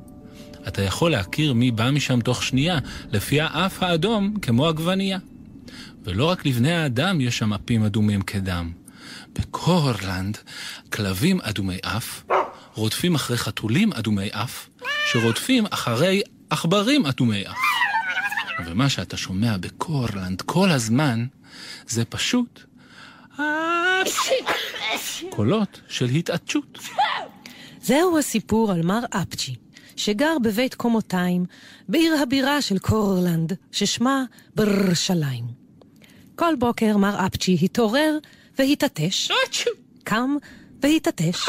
Speaker 1: אתה יכול להכיר מי בא משם תוך שנייה, לפי האף האדום כמו עגבנייה. ולא רק לבני האדם יש שם אפים אדומים כדם. בקורלנד, כלבים אדומי אף רודפים אחרי חתולים אדומי אף, שרודפים אחרי עכברים אדומי אף. ומה שאתה שומע בקורלנד כל הזמן, זה פשוט קולות של התעטשות.
Speaker 2: זהו הסיפור על מר אפצ'י, שגר בבית קומותיים, בעיר הבירה של קורלנד, ששמה ברשליים. כל בוקר מר אפצ'י התעורר והתעטש, קם והתעטש,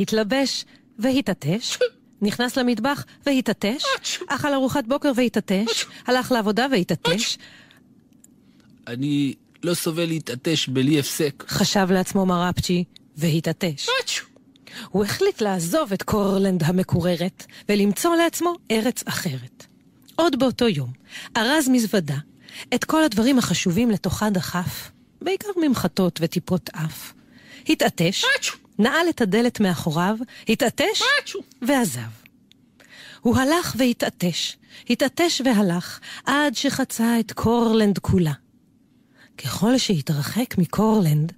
Speaker 2: התלבש והתעטש, נכנס למטבח והתעטש, אכל ארוחת בוקר והתעטש, הלך לעבודה והתעטש,
Speaker 1: אני לא סובל להתעטש בלי הפסק.
Speaker 2: חשב לעצמו מר אפצ'י והתעטש. הוא החליט לעזוב את קורלנד המקוררת ולמצוא לעצמו ארץ אחרת. עוד באותו יום, ארז מזוודה, את כל הדברים החשובים לתוכה דחף, בעיקר ממחטות וטיפות אף. התעטש, נעל את הדלת מאחוריו, התעטש ועזב. הוא הלך והתעטש, התעטש והלך, עד שחצה את קורלנד כולה. ככל שהתרחק מקורלנד,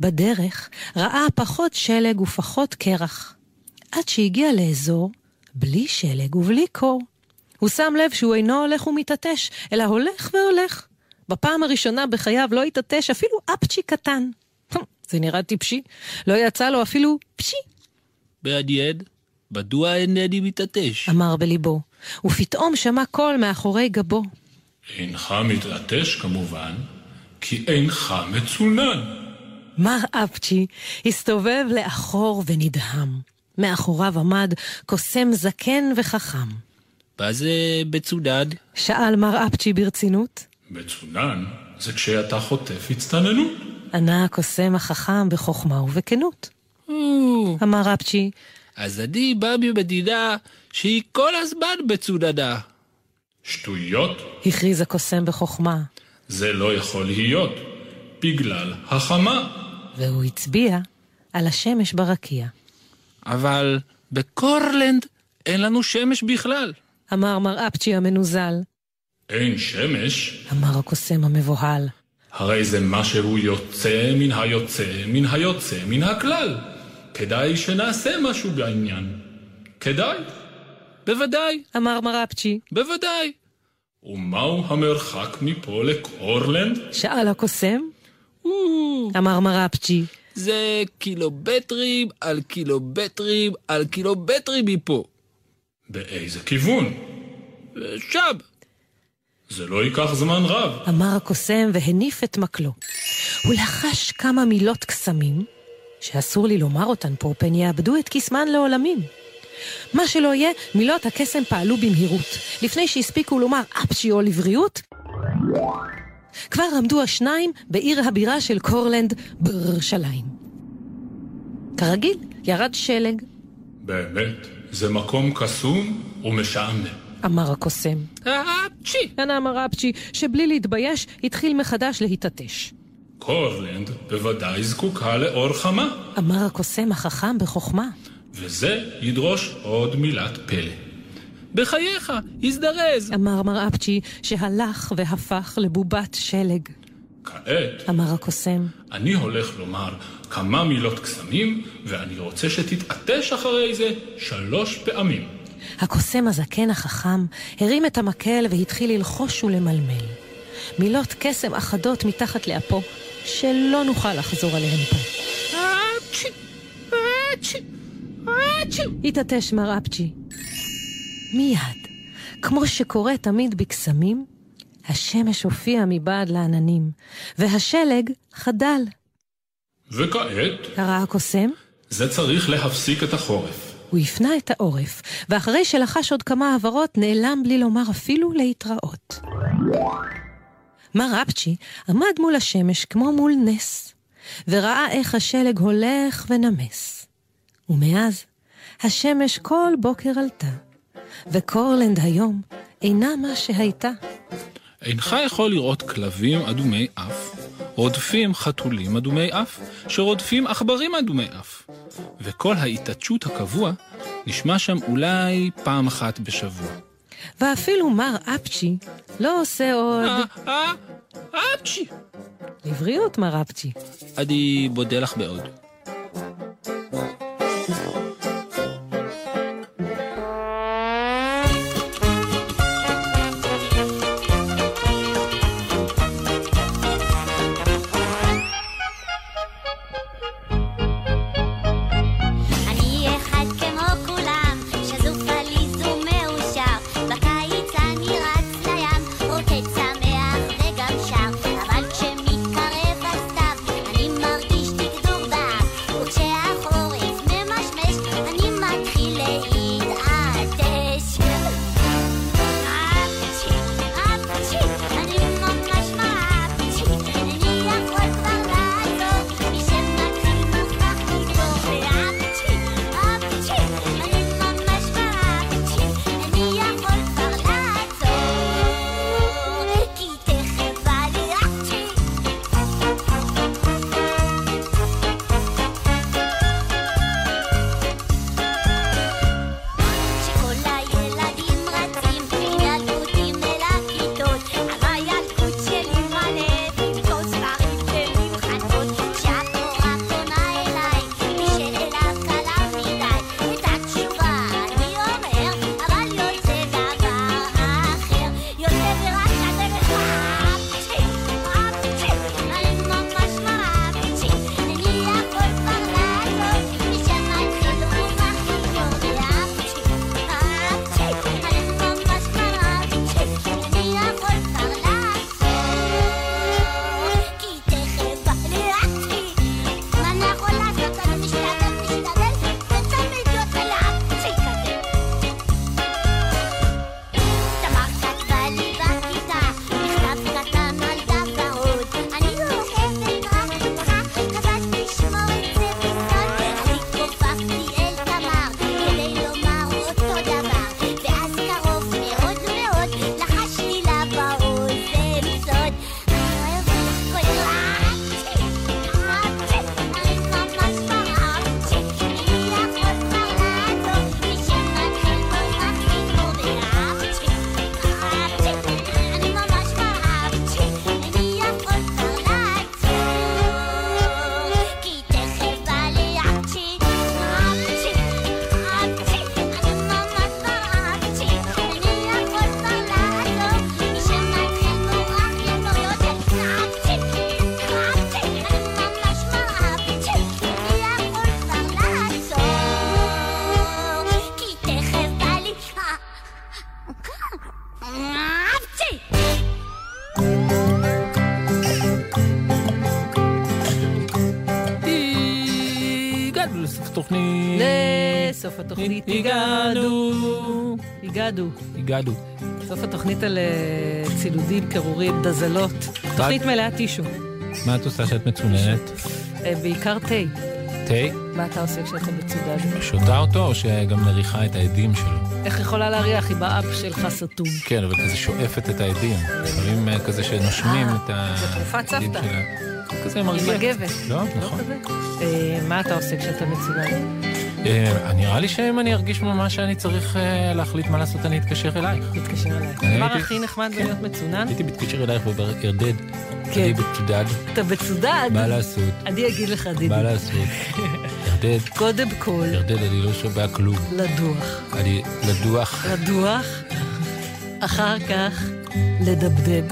Speaker 2: בדרך ראה פחות שלג ופחות קרח, עד שהגיע לאזור בלי שלג ובלי קור. הוא שם לב שהוא אינו הולך ומתעטש, אלא הולך והולך. בפעם הראשונה בחייו לא התעטש אפילו אפצ'י קטן. זה נראה טיפשי, לא יצא לו אפילו פשי,
Speaker 1: מעניין, מדוע אינני מתעטש?
Speaker 2: אמר בליבו, ופתאום שמע קול מאחורי גבו.
Speaker 11: אינך מתעטש כמובן, כי אינך מצונן.
Speaker 2: מר אפצ'י הסתובב לאחור ונדהם. מאחוריו עמד קוסם זקן וחכם.
Speaker 1: מה זה בצודד?
Speaker 2: שאל מר אפצ'י ברצינות.
Speaker 11: מצונן זה כשאתה חוטף הצטננות.
Speaker 2: ענה הקוסם החכם בחוכמה ובכנות. אמר אפצ'י,
Speaker 1: אז אני בא ממדינה שהיא כל הזמן בצודדה.
Speaker 11: שטויות,
Speaker 2: הכריז הקוסם בחוכמה,
Speaker 11: זה לא יכול להיות, בגלל החמה.
Speaker 2: והוא הצביע על השמש ברקיע.
Speaker 1: אבל בקורלנד אין לנו שמש בכלל.
Speaker 2: אמר מר אפצ'י המנוזל.
Speaker 11: אין שמש,
Speaker 2: אמר הקוסם המבוהל.
Speaker 11: הרי זה משהו יוצא מן היוצא מן היוצא מן הכלל. כדאי שנעשה משהו בעניין. כדאי.
Speaker 1: בוודאי,
Speaker 2: אמר מר אפצ'י.
Speaker 1: בוודאי.
Speaker 11: ומהו המרחק מפה לקורלנד?
Speaker 2: שאל הקוסם. אמר מר אפצ'י.
Speaker 1: זה קילומטרים על קילומטרים על קילומטרים מפה.
Speaker 11: באיזה כיוון?
Speaker 1: שם.
Speaker 11: זה לא ייקח זמן רב.
Speaker 2: אמר הקוסם והניף את מקלו. הוא לחש כמה מילות קסמים, שאסור לי לומר אותן פה, פן יאבדו את קסמן לעולמים. מה שלא יהיה, מילות הקסם פעלו במהירות. לפני שהספיקו לומר אפצ'י או לבריאות, כבר עמדו השניים בעיר הבירה של קורלנד, בירושלים. כרגיל, ירד שלג,
Speaker 11: באמת, זה מקום קסום ומשעמם.
Speaker 2: אמר הקוסם.
Speaker 1: אפצ'י.
Speaker 2: ענה מר אפצ'י, שבלי להתבייש, התחיל מחדש להתעטש.
Speaker 11: קורלנד בוודאי זקוקה לאור חמה,
Speaker 2: אמר הקוסם החכם בחוכמה.
Speaker 11: וזה ידרוש עוד מילת פלא.
Speaker 1: בחייך, הזדרז.
Speaker 2: אמר מר אפצ'י, שהלך והפך לבובת שלג.
Speaker 11: כעת
Speaker 2: אמר הקוסם.
Speaker 11: אני הולך לומר כמה מילות קסמים, ואני רוצה שתתעטש אחרי זה שלוש פעמים.
Speaker 2: הקוסם הזקן החכם הרים את המקל והתחיל ללחוש ולמלמל. מילות קסם אחדות מתחת לאפו, שלא נוכל לחזור עליהן פה.
Speaker 1: אפצ'י, אפצ'י, אפצ'י.
Speaker 2: התעטש מר אפצ'י. מיד, כמו שקורה תמיד בקסמים, השמש הופיעה מבעד לעננים, והשלג חדל.
Speaker 11: וכעת,
Speaker 2: קרא הקוסם,
Speaker 11: זה צריך להפסיק את החורף.
Speaker 2: הוא הפנה את העורף, ואחרי שלחש עוד כמה הבהרות, נעלם בלי לומר אפילו להתראות. מר אפצ'י עמד מול השמש כמו מול נס, וראה איך השלג הולך ונמס. ומאז, השמש כל בוקר עלתה, וקורלנד היום אינה מה שהייתה.
Speaker 1: אינך יכול לראות כלבים אדומי אף, רודפים חתולים אדומי אף, שרודפים עכברים אדומי אף. וכל ההתעטשות הקבוע נשמע שם אולי פעם אחת בשבוע.
Speaker 2: ואפילו מר אפצ'י לא עושה עוד...
Speaker 1: אה, אה, אפצ'י.
Speaker 2: לבריאות, מר אפצ'י.
Speaker 1: אני מודה לך מאוד.
Speaker 12: התוכנית
Speaker 2: הגענו. הגענו.
Speaker 12: הגענו.
Speaker 2: סוף התוכנית על אה, צילודים, קירורים, דזלות. תוכנית מלאה טישו.
Speaker 12: מה את עושה שאת מצוננת?
Speaker 2: אה, בעיקר תה.
Speaker 12: תה?
Speaker 2: מה אתה עושה כשאתה מצודד?
Speaker 12: שותה אותו או שגם מריחה את העדים שלו?
Speaker 2: איך יכולה להריח אם האף שלך סתום?
Speaker 12: כן, אבל כזה שואפת את העדים. לפעמים אה, כזה שנושמים את
Speaker 2: זה תרופת
Speaker 12: העדים
Speaker 2: סבתא.
Speaker 12: שלה. כזה
Speaker 2: עם
Speaker 12: מרגיע.
Speaker 2: מגבת.
Speaker 12: לא, נכון.
Speaker 2: אה, מה אתה עושה כשאתה מצודד?
Speaker 12: אה, נראה לי שאם אני ארגיש ממש שאני צריך אה, להחליט מה לעשות, אני אתקשר אלייך.
Speaker 2: תתקשר אליי.
Speaker 12: אני
Speaker 2: הדבר הכי נחמד בלהיות מצונן?
Speaker 12: הייתי מתקשר אלייך ירדד.
Speaker 2: כן.
Speaker 12: אני מצודד.
Speaker 2: אתה מצודד?
Speaker 12: מה לעשות?
Speaker 2: אני אגיד לך, דידי.
Speaker 12: מה לעשות? ירדד.
Speaker 2: קודם כל,
Speaker 12: ירדד, אני לא שומע כלום.
Speaker 2: לדוח.
Speaker 12: אני לדוח.
Speaker 2: לדוח, אחר כך לדבדב,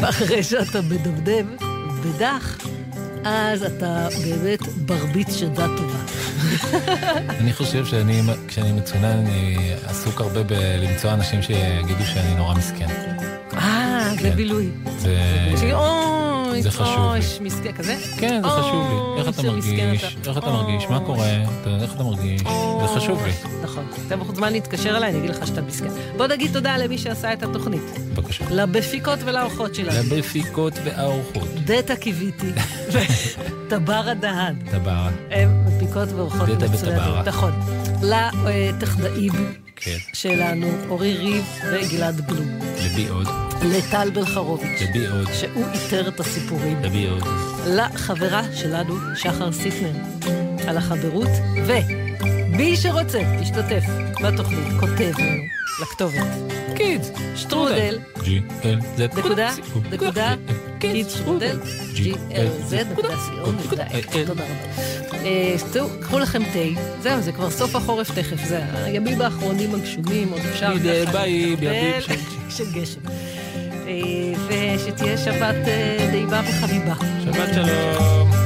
Speaker 2: ואחרי שאתה מדבדב בדח, אז אתה באמת ברביץ שדה טובה.
Speaker 12: אני חושב שאני, כשאני מצונן, אני עסוק הרבה בלמצוא אנשים שיגידו שאני נורא מסכן.
Speaker 2: אה, זה בילוי.
Speaker 12: זה... זה חשוב לי.
Speaker 2: אוי, מסכן, כזה?
Speaker 12: כן, זה חשוב לי. איך אתה מרגיש? איך אתה מרגיש? מה קורה? איך אתה מרגיש? זה חשוב לי.
Speaker 2: נכון. אתה מוזמן להתקשר אליי, אני אגיד לך שאתה מסכן. בוא נגיד תודה למי שעשה את התוכנית.
Speaker 12: בבקשה.
Speaker 2: לבפיקות ולאורחות שלנו.
Speaker 12: לבפיקות והאורחות.
Speaker 2: דטה קיוויתי, וטברה דהן.
Speaker 12: טברה.
Speaker 2: הם מפיקות ואורחות
Speaker 12: דטה. וטברה.
Speaker 2: נכון. לטכנאים
Speaker 12: כן.
Speaker 2: שלנו, אורי ריב וגלעד בלום.
Speaker 12: לבי עוד.
Speaker 2: לטל בלחרוביץ',
Speaker 12: לבי עוד.
Speaker 2: שהוא איתר את הסיפורים.
Speaker 12: לבי עוד.
Speaker 2: לחברה שלנו, שחר סיטנר, על החברות, ומי שרוצה להשתתף בתוכנית, כותב לנו לכתובת. קידס, שטרודל,
Speaker 12: ג'י, אל, זה
Speaker 2: נקודה, נקודה, קידס שטרודל, glz.co.il. תודה רבה. אה, קחו לכם תה, זהו, זה כבר סוף החורף תכף, זה הימים האחרונים הגשומים, עוד אפשר ככה
Speaker 12: ביי, בימים של-
Speaker 2: גשם. אה, ושתהיה שבת אה, נעימה וחביבה.
Speaker 12: שבת שלום.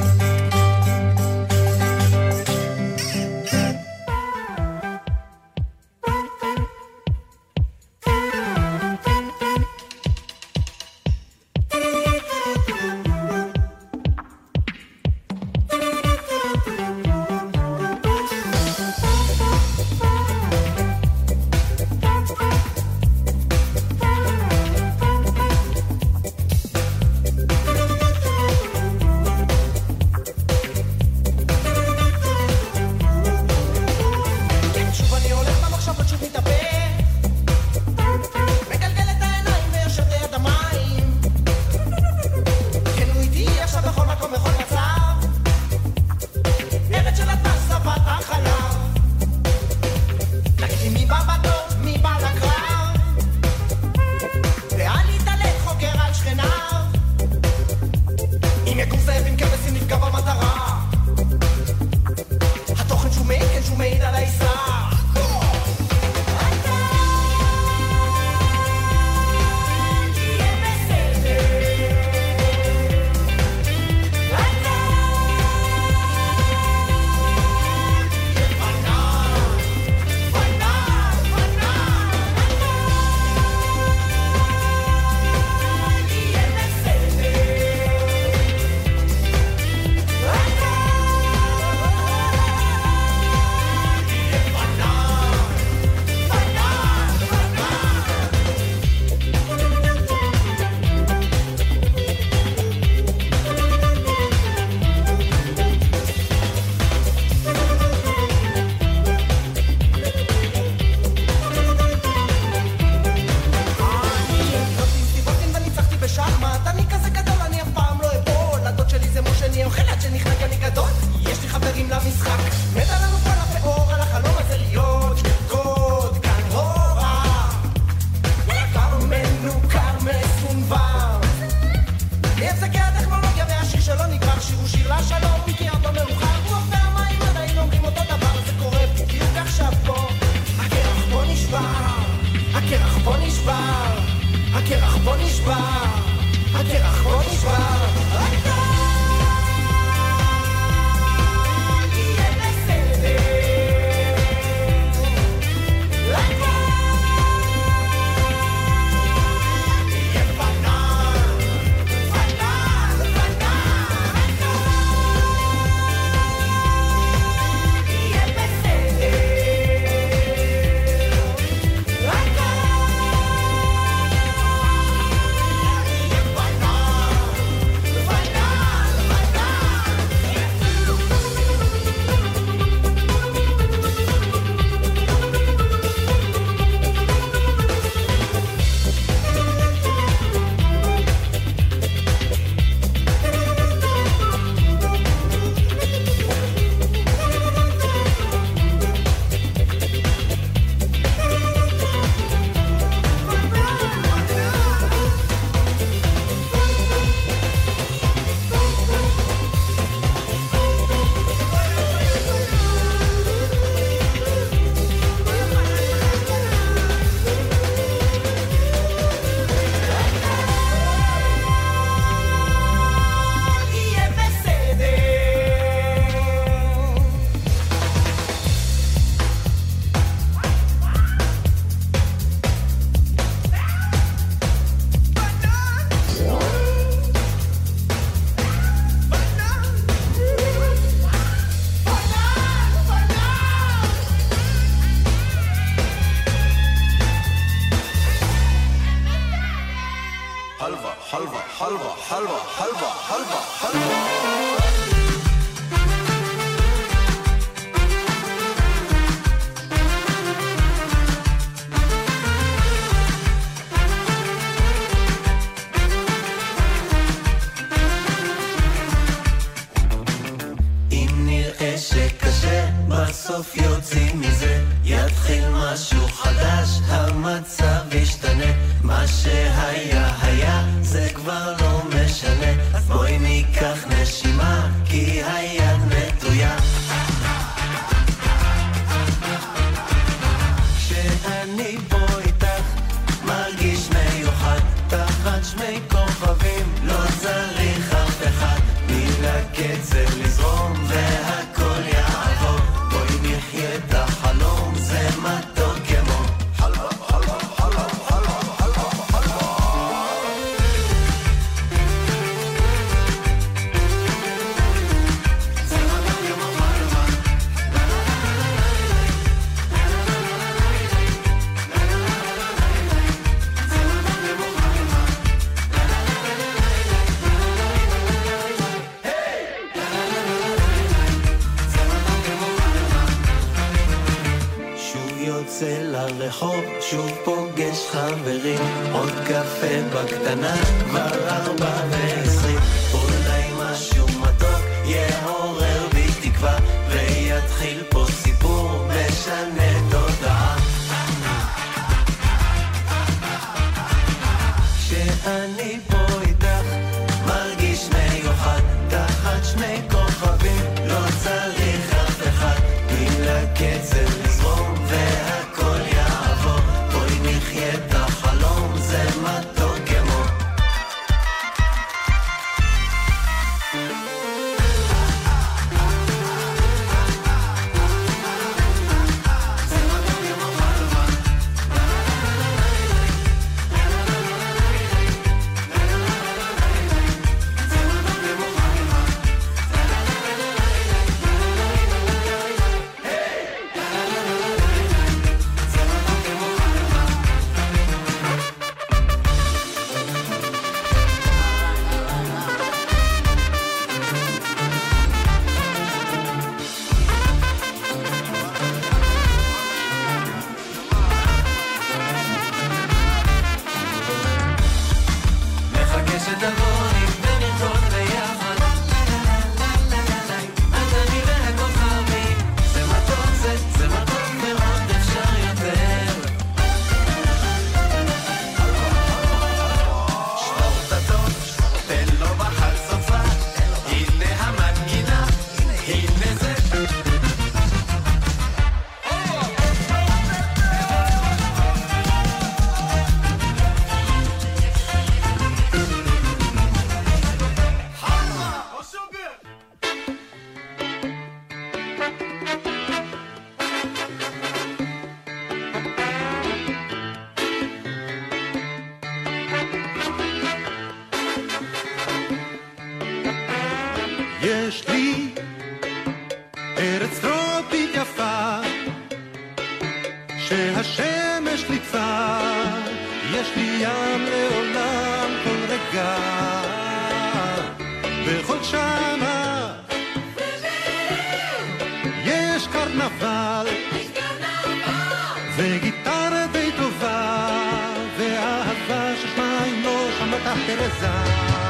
Speaker 13: לא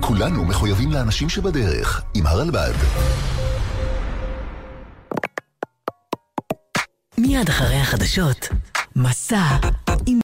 Speaker 14: כולנו מחויבים לאנשים שבדרך, עם הרלב"ד.
Speaker 15: מיד אחרי החדשות, מסע